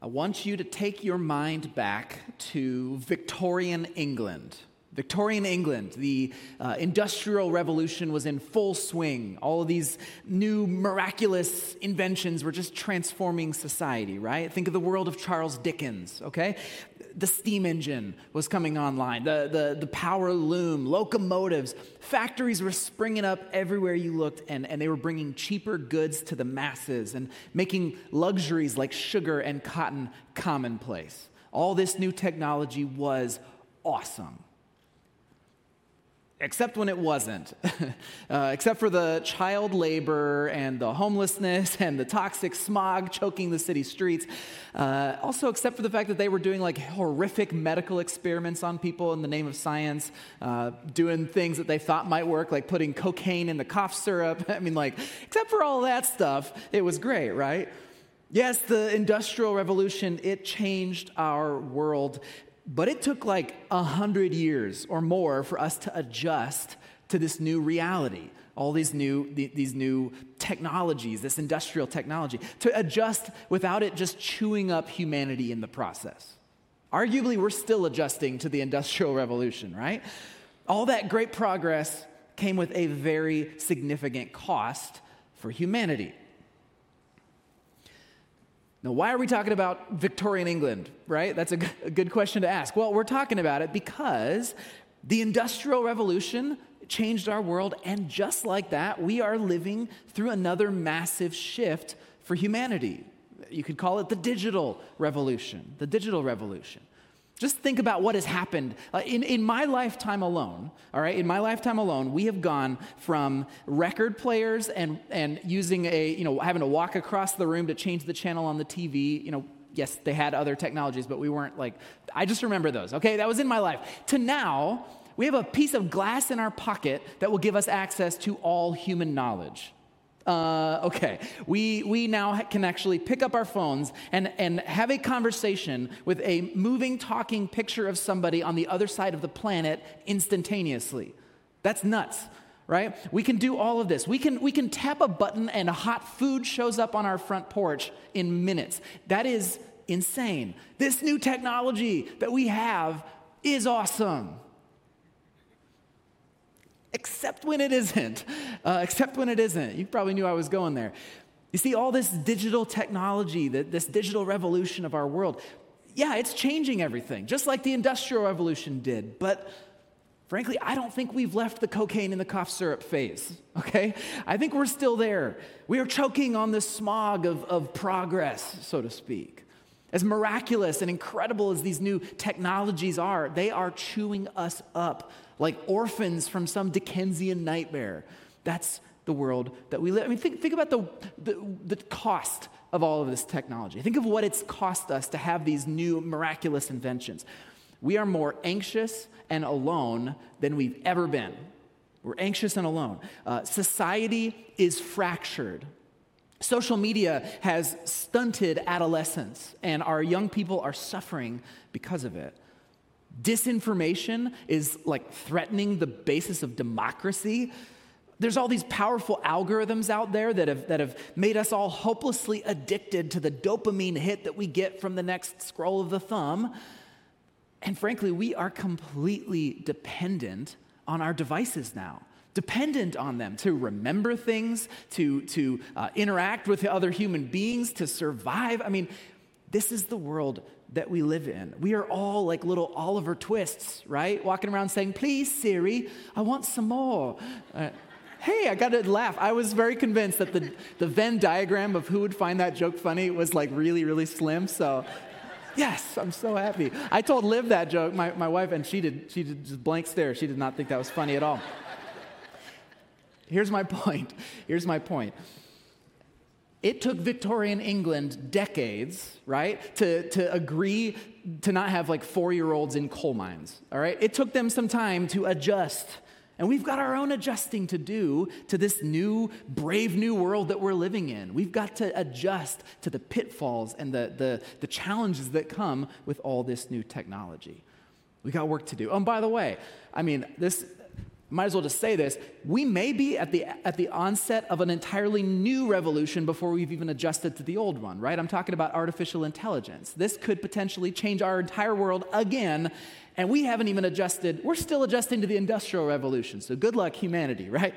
I want you to take your mind back to Victorian England. Victorian England, the uh, Industrial Revolution was in full swing. All of these new miraculous inventions were just transforming society, right? Think of the world of Charles Dickens, okay? The steam engine was coming online, the, the, the power loom, locomotives. Factories were springing up everywhere you looked, and, and they were bringing cheaper goods to the masses and making luxuries like sugar and cotton commonplace. All this new technology was awesome except when it wasn't, uh, except for the child labor and the homelessness and the toxic smog choking the city streets. Uh, also, except for the fact that they were doing like horrific medical experiments on people in the name of science, uh, doing things that they thought might work, like putting cocaine in the cough syrup. I mean, like, except for all that stuff, it was great, right? Yes, the Industrial Revolution, it changed our world but it took like a hundred years or more for us to adjust to this new reality, all these new, these new technologies, this industrial technology, to adjust without it just chewing up humanity in the process. Arguably, we're still adjusting to the Industrial Revolution, right? All that great progress came with a very significant cost for humanity. Now, why are we talking about Victorian England, right? That's a good question to ask. Well, we're talking about it because the Industrial Revolution changed our world, and just like that, we are living through another massive shift for humanity. You could call it the digital revolution, the digital revolution. Just think about what has happened. Uh, in, in my lifetime alone, all right, in my lifetime alone, we have gone from record players and, and using a, you know, having to walk across the room to change the channel on the TV, you know, yes, they had other technologies, but we weren't like, I just remember those, okay? That was in my life. To now, we have a piece of glass in our pocket that will give us access to all human knowledge. Uh, okay, we, we now can actually pick up our phones and, and have a conversation with a moving, talking picture of somebody on the other side of the planet instantaneously. That's nuts, right? We can do all of this. We can, we can tap a button and hot food shows up on our front porch in minutes. That is insane. This new technology that we have is awesome except when it isn't. Uh, except when it isn't. You probably knew I was going there. You see, all this digital technology, this digital revolution of our world, yeah, it's changing everything, just like the Industrial Revolution did. But frankly, I don't think we've left the cocaine and the cough syrup phase, okay? I think we're still there. We are choking on the smog of, of progress, so to speak. As miraculous and incredible as these new technologies are, they are chewing us up like orphans from some Dickensian nightmare. That's the world that we live. I mean, think, think about the, the, the cost of all of this technology. Think of what it's cost us to have these new miraculous inventions. We are more anxious and alone than we've ever been. We're anxious and alone. Uh, society is fractured. Social media has stunted adolescence, and our young people are suffering because of it. Disinformation is like threatening the basis of democracy. There's all these powerful algorithms out there that have, that have made us all hopelessly addicted to the dopamine hit that we get from the next scroll of the thumb. And frankly, we are completely dependent on our devices now dependent on them to remember things, to, to uh, interact with other human beings, to survive. I mean, this is the world that we live in. We are all like little Oliver Twists, right? Walking around saying, Please, Siri, I want some more. Uh, hey, I got to laugh. I was very convinced that the, the Venn diagram of who would find that joke funny was like really, really slim. So, yes, I'm so happy. I told Liv that joke, my, my wife, and she did, she did just blank stare. She did not think that was funny at all. Here's my point. Here's my point. It took Victorian England decades, right, to, to agree to not have like four year olds in coal mines, all right? It took them some time to adjust. And we've got our own adjusting to do to this new, brave new world that we're living in. We've got to adjust to the pitfalls and the, the, the challenges that come with all this new technology. We got work to do. Oh, and by the way, I mean, this, might as well just say this we may be at the, at the onset of an entirely new revolution before we've even adjusted to the old one, right? I'm talking about artificial intelligence. This could potentially change our entire world again, and we haven't even adjusted. We're still adjusting to the industrial revolution, so good luck, humanity, right?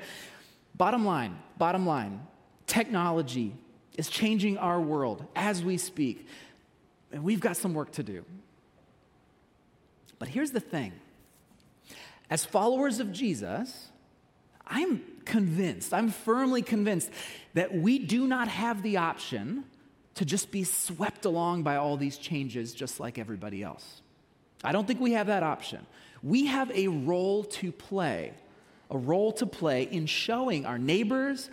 Bottom line, bottom line technology is changing our world as we speak, and we've got some work to do. But here's the thing as followers of Jesus, I'm convinced, I'm firmly convinced that we do not have the option to just be swept along by all these changes just like everybody else. I don't think we have that option. We have a role to play, a role to play in showing our neighbors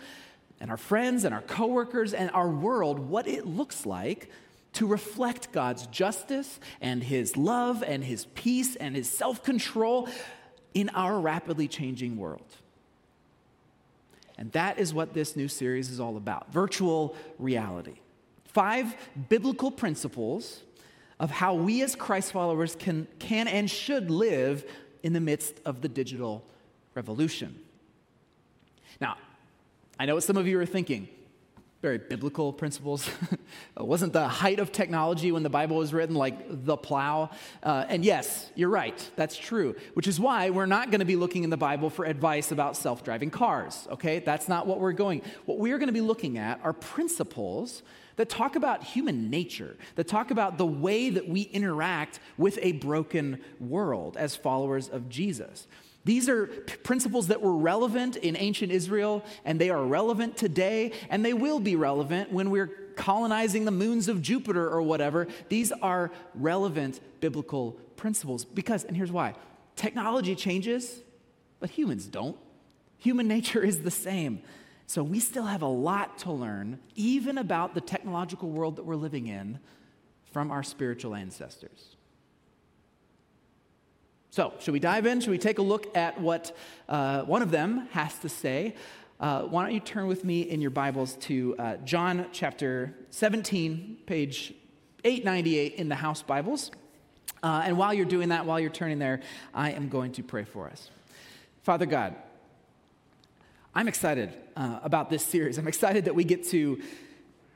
and our friends and our coworkers and our world what it looks like to reflect God's justice and his love and his peace and his self-control in our rapidly changing world. And that is what this new series is all about virtual reality. Five biblical principles of how we as Christ followers can, can and should live in the midst of the digital revolution. Now, I know what some of you are thinking very biblical principles. it wasn't the height of technology when the Bible was written like the plow. Uh, and yes, you're right, that's true, which is why we're not going to be looking in the Bible for advice about self driving cars, okay? That's not what we're going. What we're going to be looking at are principles that talk about human nature, that talk about the way that we interact with a broken world as followers of Jesus. These are p- principles that were relevant in ancient Israel, and they are relevant today, and they will be relevant when we're colonizing the moons of Jupiter or whatever. These are relevant biblical principles because, and here's why technology changes, but humans don't. Human nature is the same. So we still have a lot to learn, even about the technological world that we're living in, from our spiritual ancestors. So, should we dive in? Should we take a look at what uh, one of them has to say? Uh, why don't you turn with me in your Bibles to uh, John chapter 17, page 898 in the House Bibles. Uh, and while you're doing that, while you're turning there, I am going to pray for us. Father God, I'm excited uh, about this series. I'm excited that we get to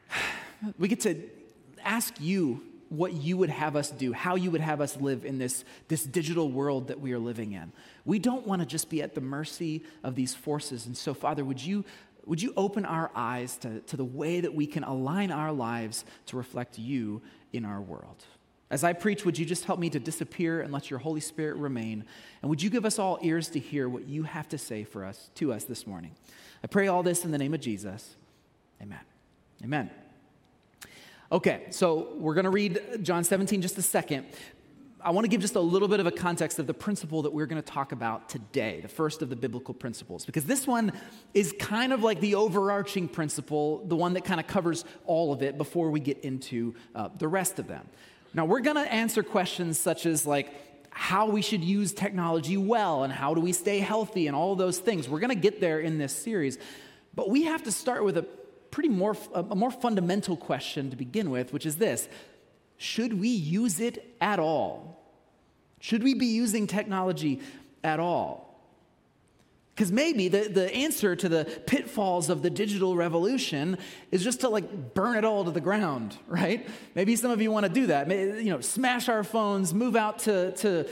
we get to ask you what you would have us do, how you would have us live in this, this digital world that we are living in. We don't want to just be at the mercy of these forces. And so, Father, would you, would you open our eyes to, to the way that we can align our lives to reflect you in our world? As I preach, would you just help me to disappear and let your Holy Spirit remain? And would you give us all ears to hear what you have to say for us, to us this morning? I pray all this in the name of Jesus. Amen. Amen. Okay, so we're going to read John 17 just a second. I want to give just a little bit of a context of the principle that we're going to talk about today, the first of the biblical principles, because this one is kind of like the overarching principle, the one that kind of covers all of it before we get into uh, the rest of them. Now, we're going to answer questions such as, like, how we should use technology well and how do we stay healthy and all those things. We're going to get there in this series. But we have to start with a pretty more, a more fundamental question to begin with, which is this Should we use it at all? Should we be using technology at all? Because maybe the, the answer to the pitfalls of the digital revolution is just to like burn it all to the ground, right? Maybe some of you want to do that. Maybe, you know, smash our phones, move out to, to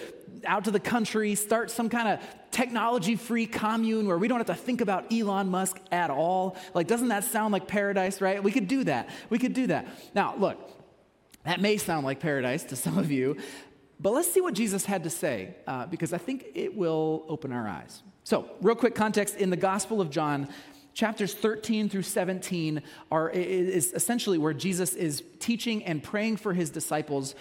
out to the country, start some kind of technology free commune where we don't have to think about Elon Musk at all. Like, doesn't that sound like paradise, right? We could do that. We could do that. Now, look, that may sound like paradise to some of you, but let's see what Jesus had to say uh, because I think it will open our eyes. So, real quick context in the Gospel of John, chapters 13 through 17 are is essentially where Jesus is teaching and praying for his disciples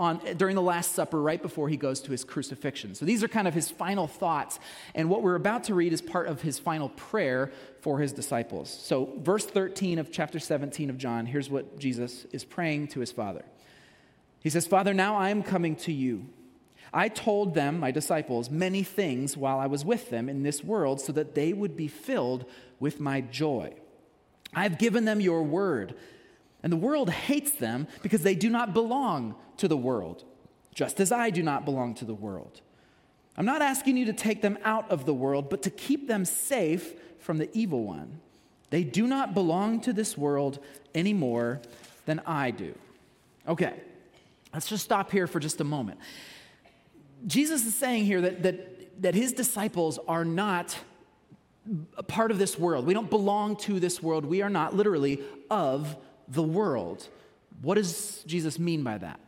on, during the Last Supper right before he goes to his crucifixion. So these are kind of his final thoughts. And what we're about to read is part of his final prayer for his disciples. So, verse 13 of chapter 17 of John, here's what Jesus is praying to his Father. He says, Father, now I am coming to you. I told them, my disciples, many things while I was with them in this world so that they would be filled with my joy. I've given them your word, and the world hates them because they do not belong to the world, just as I do not belong to the world. I'm not asking you to take them out of the world, but to keep them safe from the evil one. They do not belong to this world any more than I do. Okay, let's just stop here for just a moment. Jesus is saying here that, that, that his disciples are not a part of this world. We don't belong to this world. We are not literally of the world. What does Jesus mean by that?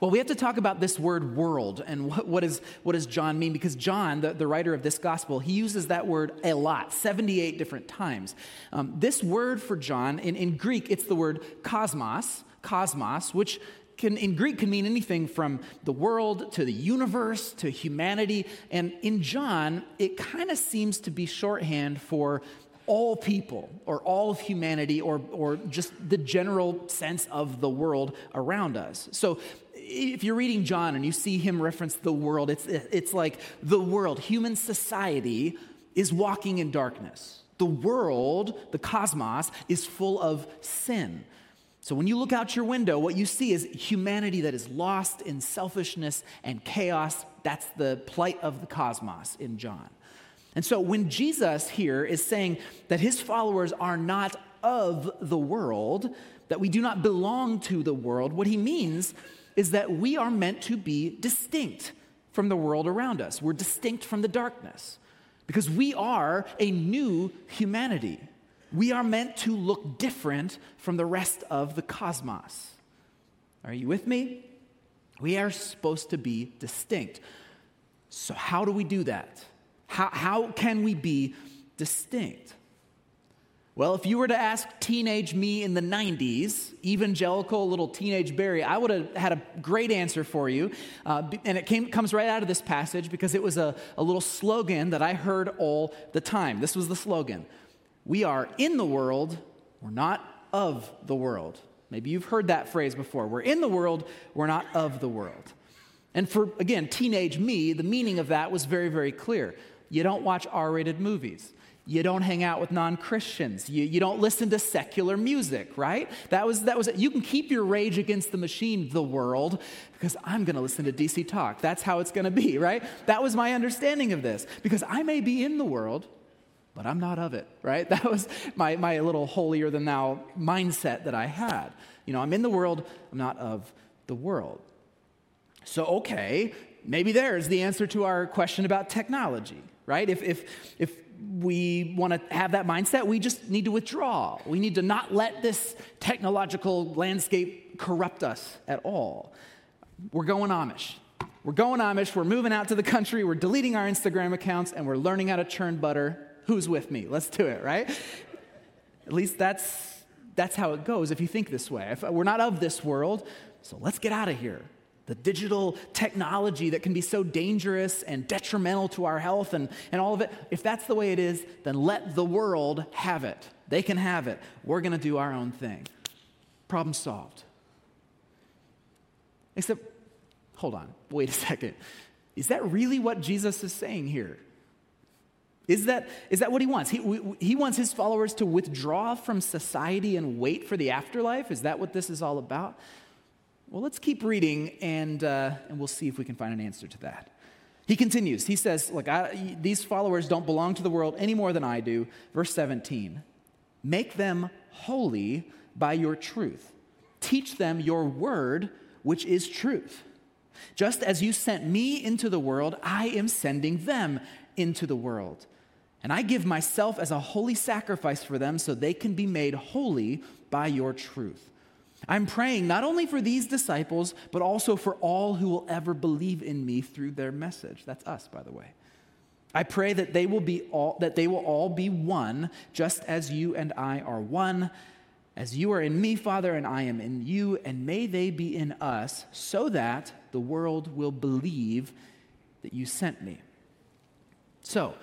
Well, we have to talk about this word world and what, what, is, what does John mean? Because John, the, the writer of this gospel, he uses that word a lot, 78 different times. Um, this word for John, in, in Greek, it's the word cosmos, cosmos, which can, in Greek can mean anything from the world to the universe to humanity. And in John, it kind of seems to be shorthand for all people or all of humanity or, or just the general sense of the world around us. So if you're reading John and you see him reference the world, it's, it's like the world, human society is walking in darkness. The world, the cosmos, is full of sin. So when you look out your window, what you see is humanity that is lost in selfishness and chaos. That's the plight of the cosmos in John. And so when Jesus here is saying that his followers are not of the world, that we do not belong to the world, what he means is that we are meant to be distinct from the world around us. We're distinct from the darkness because we are a new humanity. We are meant to look different from the rest of the cosmos. Are you with me? We are supposed to be distinct. So, how do we do that? How, how can we be distinct? Well, if you were to ask teenage me in the 90s, evangelical little teenage Barry, I would have had a great answer for you. Uh, and it came, comes right out of this passage because it was a, a little slogan that I heard all the time. This was the slogan We are in the world, we're not of the world. Maybe you've heard that phrase before. We're in the world, we're not of the world. And for, again, teenage me, the meaning of that was very, very clear. You don't watch R rated movies. You don't hang out with non Christians. You, you don't listen to secular music, right? That was, that was it. You can keep your rage against the machine, the world, because I'm going to listen to DC Talk. That's how it's going to be, right? That was my understanding of this. Because I may be in the world, but I'm not of it, right? That was my, my little holier than thou mindset that I had. You know, I'm in the world, I'm not of the world. So, okay, maybe there's the answer to our question about technology, right? If, if, if we want to have that mindset, we just need to withdraw. We need to not let this technological landscape corrupt us at all. We're going Amish. We're going Amish. We're moving out to the country. We're deleting our Instagram accounts and we're learning how to churn butter. Who's with me? Let's do it, right? At least that's, that's how it goes if you think this way. If we're not of this world, so let's get out of here the digital technology that can be so dangerous and detrimental to our health and, and all of it, if that's the way it is, then let the world have it. They can have it. We're going to do our own thing. Problem solved. Except, hold on, wait a second. Is that really what Jesus is saying here? Is that, is that what he wants? He, he wants his followers to withdraw from society and wait for the afterlife? Is that what this is all about? Well, let's keep reading and, uh, and we'll see if we can find an answer to that. He continues. He says, Look, I, these followers don't belong to the world any more than I do. Verse 17 Make them holy by your truth, teach them your word, which is truth. Just as you sent me into the world, I am sending them into the world. And I give myself as a holy sacrifice for them so they can be made holy by your truth. I'm praying not only for these disciples, but also for all who will ever believe in me through their message. That's us, by the way. I pray that they will be all that they will all be one, just as you and I are one. As you are in me, Father, and I am in you, and may they be in us, so that the world will believe that you sent me. So,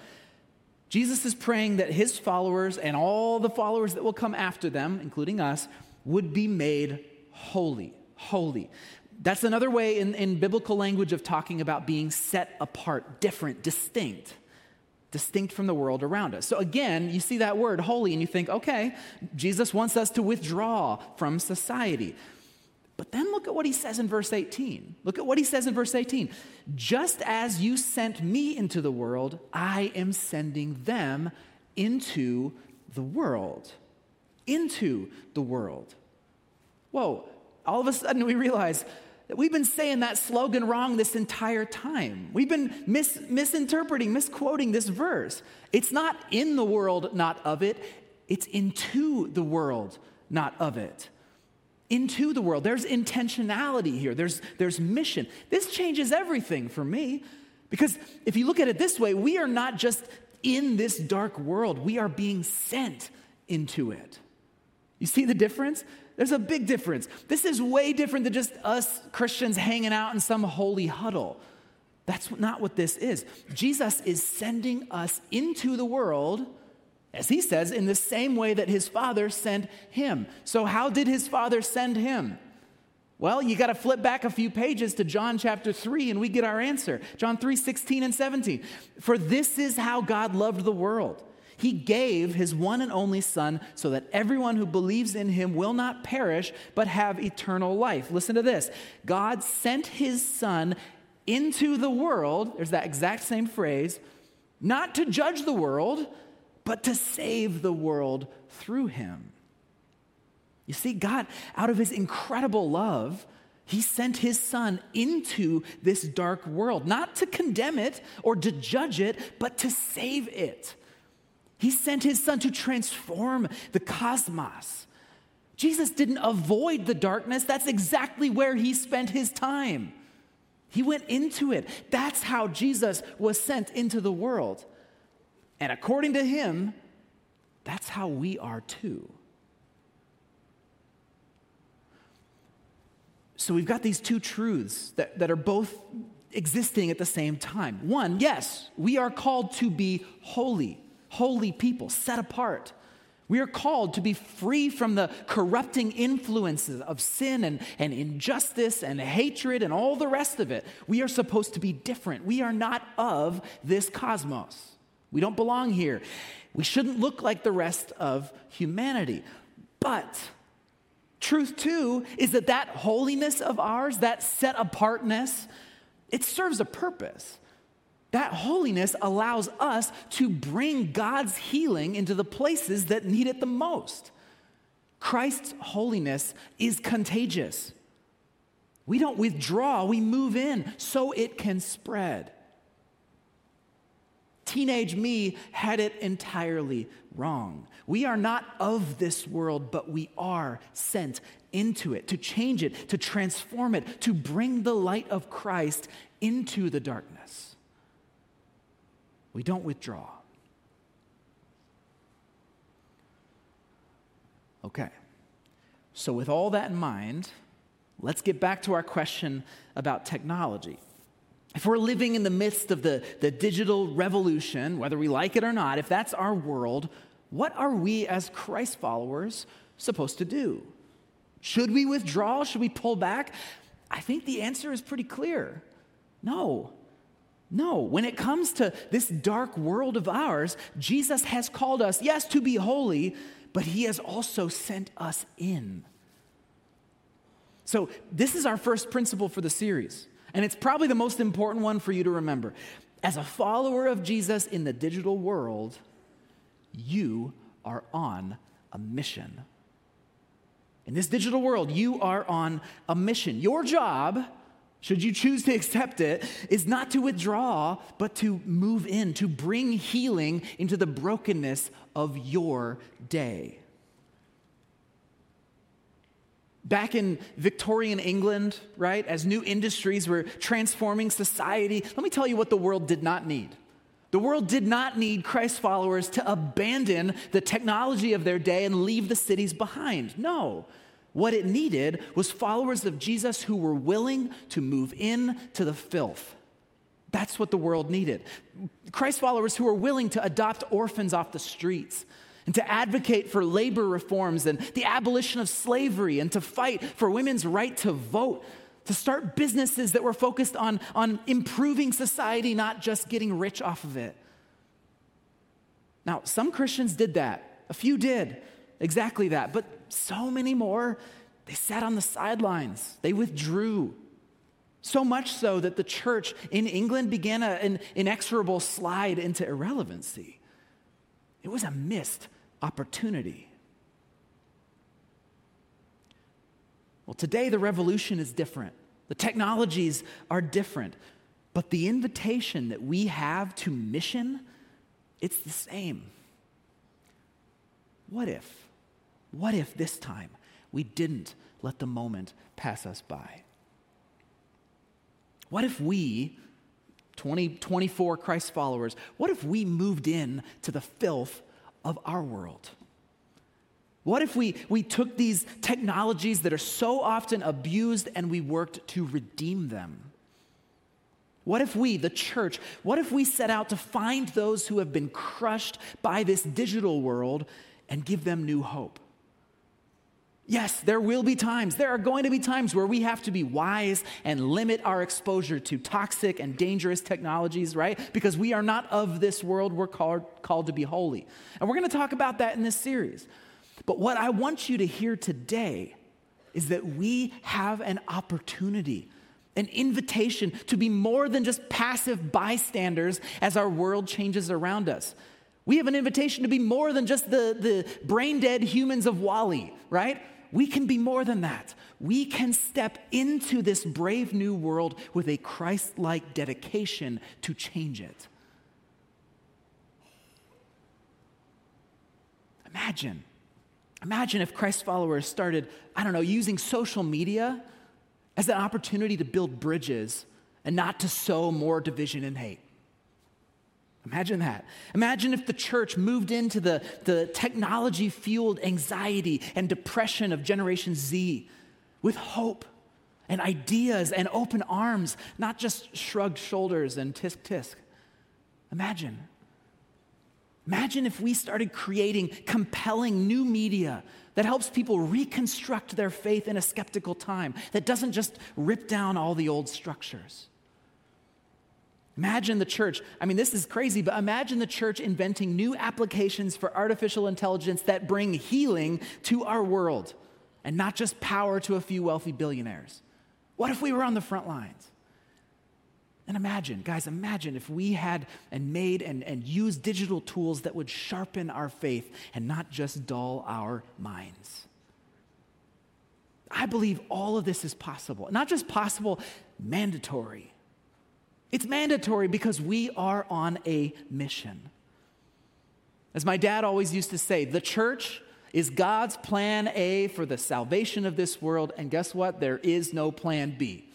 Jesus is praying that his followers and all the followers that will come after them, including us, would be made holy. Holy. That's another way in, in biblical language of talking about being set apart, different, distinct, distinct from the world around us. So again, you see that word holy and you think, okay, Jesus wants us to withdraw from society. But then look at what he says in verse 18. Look at what he says in verse 18. Just as you sent me into the world, I am sending them into the world. Into the world. Whoa, all of a sudden we realize that we've been saying that slogan wrong this entire time. We've been mis- misinterpreting, misquoting this verse. It's not in the world, not of it, it's into the world, not of it into the world. There's intentionality here, there's, there's mission. This changes everything for me because if you look at it this way, we are not just in this dark world, we are being sent into it. You see the difference? There's a big difference. This is way different than just us Christians hanging out in some holy huddle. That's not what this is. Jesus is sending us into the world as he says, in the same way that his father sent him. So, how did his father send him? Well, you got to flip back a few pages to John chapter 3 and we get our answer. John 3 16 and 17. For this is how God loved the world. He gave his one and only Son so that everyone who believes in him will not perish but have eternal life. Listen to this God sent his Son into the world, there's that exact same phrase, not to judge the world but to save the world through him. You see, God, out of his incredible love, he sent his son into this dark world, not to condemn it or to judge it, but to save it. He sent his son to transform the cosmos. Jesus didn't avoid the darkness, that's exactly where he spent his time. He went into it. That's how Jesus was sent into the world. And according to him, that's how we are too. So we've got these two truths that, that are both existing at the same time. One, yes, we are called to be holy, holy people, set apart. We are called to be free from the corrupting influences of sin and, and injustice and hatred and all the rest of it. We are supposed to be different. We are not of this cosmos. We don't belong here. We shouldn't look like the rest of humanity. But truth too is that that holiness of ours, that set apartness, it serves a purpose. That holiness allows us to bring God's healing into the places that need it the most. Christ's holiness is contagious. We don't withdraw, we move in so it can spread. Teenage me had it entirely wrong. We are not of this world, but we are sent into it to change it, to transform it, to bring the light of Christ into the darkness. We don't withdraw. Okay, so with all that in mind, let's get back to our question about technology. If we're living in the midst of the, the digital revolution, whether we like it or not, if that's our world, what are we as Christ followers supposed to do? Should we withdraw? Should we pull back? I think the answer is pretty clear. No. No. When it comes to this dark world of ours, Jesus has called us, yes, to be holy, but he has also sent us in. So, this is our first principle for the series. And it's probably the most important one for you to remember. As a follower of Jesus in the digital world, you are on a mission. In this digital world, you are on a mission. Your job, should you choose to accept it, is not to withdraw, but to move in, to bring healing into the brokenness of your day. Back in Victorian England, right, as new industries were transforming society, let me tell you what the world did not need. The world did not need Christ followers to abandon the technology of their day and leave the cities behind. No. What it needed was followers of Jesus who were willing to move in to the filth. That's what the world needed. Christ followers who were willing to adopt orphans off the streets, and to advocate for labor reforms and the abolition of slavery and to fight for women's right to vote, to start businesses that were focused on, on improving society, not just getting rich off of it. Now, some Christians did that, a few did exactly that, but so many more They sat on the sidelines, they withdrew. So much so that the church in England began a, an inexorable slide into irrelevancy. It was a missed opportunity. Well, today the revolution is different. The technologies are different. But the invitation that we have to mission, it's the same. What if, what if this time we didn't let the moment pass us by? What if we, 2024 Christ followers, what if we moved in to the filth of our world? What if we, we took these technologies that are so often abused and we worked to redeem them? What if we, the church, what if we set out to find those who have been crushed by this digital world and give them new hope? Yes, there will be times, there are going to be times where we have to be wise and limit our exposure to toxic and dangerous technologies, right? Because we are not of this world, we're called, called to be holy. And we're going to talk about that in this series. But what I want you to hear today is that we have an opportunity, an invitation to be more than just passive bystanders as our world changes around us. We have an invitation to be more than just the, the brain dead humans of WALL-E, right? We can be more than that. We can step into this brave new world with a Christ like dedication to change it. Imagine, imagine if Christ followers started, I don't know, using social media as an opportunity to build bridges and not to sow more division and hate. Imagine that. Imagine if the church moved into the, the technology fueled anxiety and depression of Generation Z with hope and ideas and open arms, not just shrugged shoulders and tisk tisk. Imagine. Imagine if we started creating compelling new media that helps people reconstruct their faith in a skeptical time, that doesn't just rip down all the old structures. Imagine the church, I mean, this is crazy, but imagine the church inventing new applications for artificial intelligence that bring healing to our world and not just power to a few wealthy billionaires. What if we were on the front lines? And imagine, guys, imagine if we had and made and, and used digital tools that would sharpen our faith and not just dull our minds. I believe all of this is possible. Not just possible, mandatory. It's mandatory because we are on a mission. As my dad always used to say, the church is God's plan A for the salvation of this world. And guess what? There is no plan B.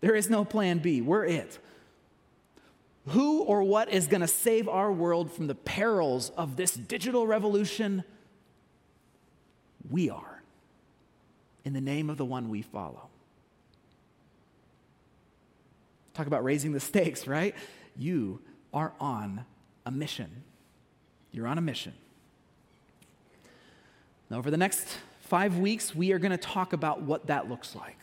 There is no plan B. We're it. Who or what is going to save our world from the perils of this digital revolution? We are, in the name of the one we follow. Talk about raising the stakes, right? You are on a mission. You're on a mission. Now, over the next five weeks, we are going to talk about what that looks like.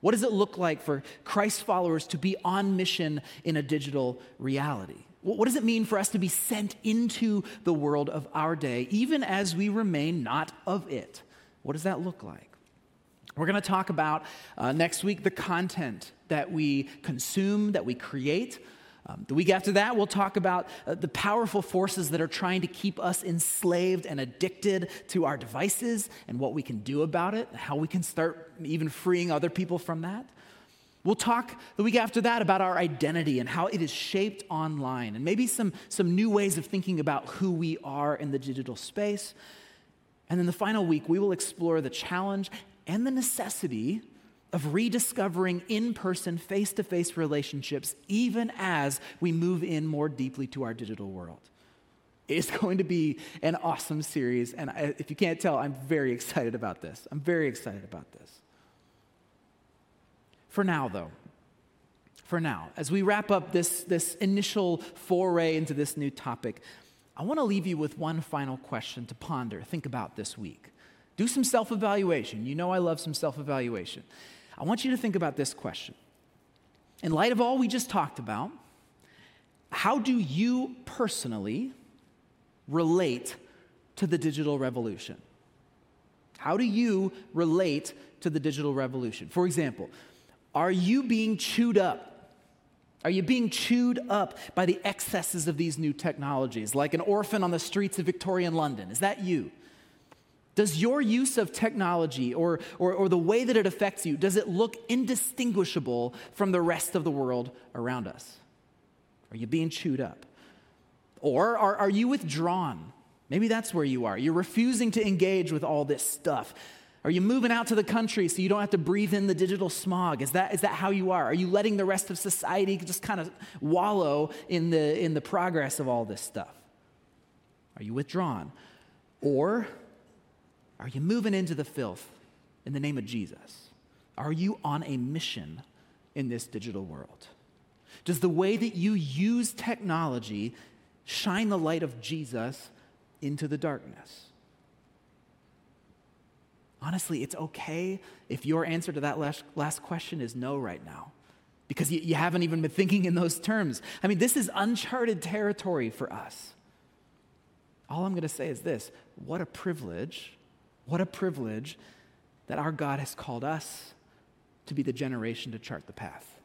What does it look like for Christ followers to be on mission in a digital reality? What does it mean for us to be sent into the world of our day, even as we remain not of it? What does that look like? We're going to talk about uh, next week the content that we consume, that we create. Um, the week after that, we'll talk about uh, the powerful forces that are trying to keep us enslaved and addicted to our devices and what we can do about it, how we can start even freeing other people from that. We'll talk the week after that about our identity and how it is shaped online, and maybe some, some new ways of thinking about who we are in the digital space. And then the final week, we will explore the challenge and the necessity of rediscovering in person, face to face relationships, even as we move in more deeply to our digital world. It's going to be an awesome series, and if you can't tell, I'm very excited about this. I'm very excited about this. For now, though, for now, as we wrap up this, this initial foray into this new topic, I want to leave you with one final question to ponder, think about this week. Do some self evaluation. You know, I love some self evaluation. I want you to think about this question. In light of all we just talked about, how do you personally relate to the digital revolution? How do you relate to the digital revolution. For example, are you being chewed up? Are you being chewed up by the excesses of these new technologies, like an orphan on the streets of Victorian London? Is that you? Does your use of technology or, or, or, the way that it affects you, does it look indistinguishable from the rest of the world around us? Are you being chewed up? Or are, are you withdrawn? Maybe that's where you are. You're refusing to engage with all this stuff. Are you moving out to the country so you don't have to breathe in the digital smog? Is that, is that how you are? Are you letting the rest of society just kind of wallow in the, in the progress of all this stuff? Are you withdrawn? Or are you moving into the filth in the name of Jesus? Are you on a mission in this digital world? Does the way that you use technology shine the light of Jesus into the darkness? Honestly, it's okay if your answer to that last, last question is no right now because you, you haven't even been thinking in those terms. I mean, this is uncharted territory for us. All I'm going to say is this what a privilege, what a privilege that our God has called us to be the generation to chart the path.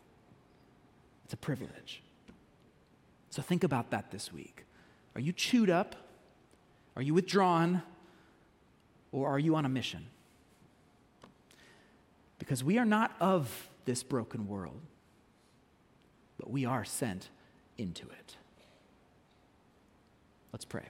It's a privilege. So think about that this week. Are you chewed up? Are you withdrawn? Or are you on a mission? Because we are not of this broken world, but we are sent into it. Let's pray.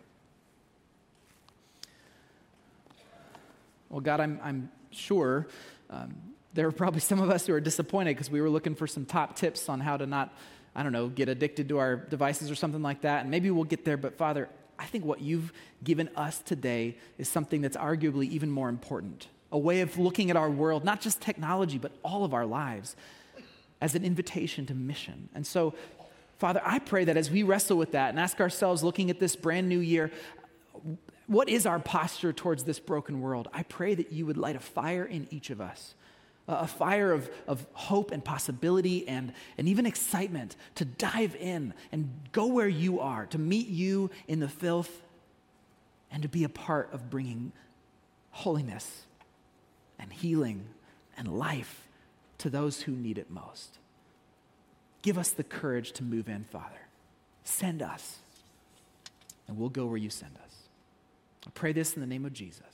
Well, God, I'm, I'm sure um, there are probably some of us who are disappointed because we were looking for some top tips on how to not, I don't know, get addicted to our devices or something like that. And maybe we'll get there, but Father, I think what you've given us today is something that's arguably even more important a way of looking at our world, not just technology, but all of our lives, as an invitation to mission. And so, Father, I pray that as we wrestle with that and ask ourselves, looking at this brand new year, what is our posture towards this broken world? I pray that you would light a fire in each of us, a fire of, of hope and possibility and, and even excitement to dive in and go where you are, to meet you in the filth, and to be a part of bringing holiness and healing and life to those who need it most. Give us the courage to move in, Father. Send us, and we'll go where you send us. I pray this in the name of Jesus.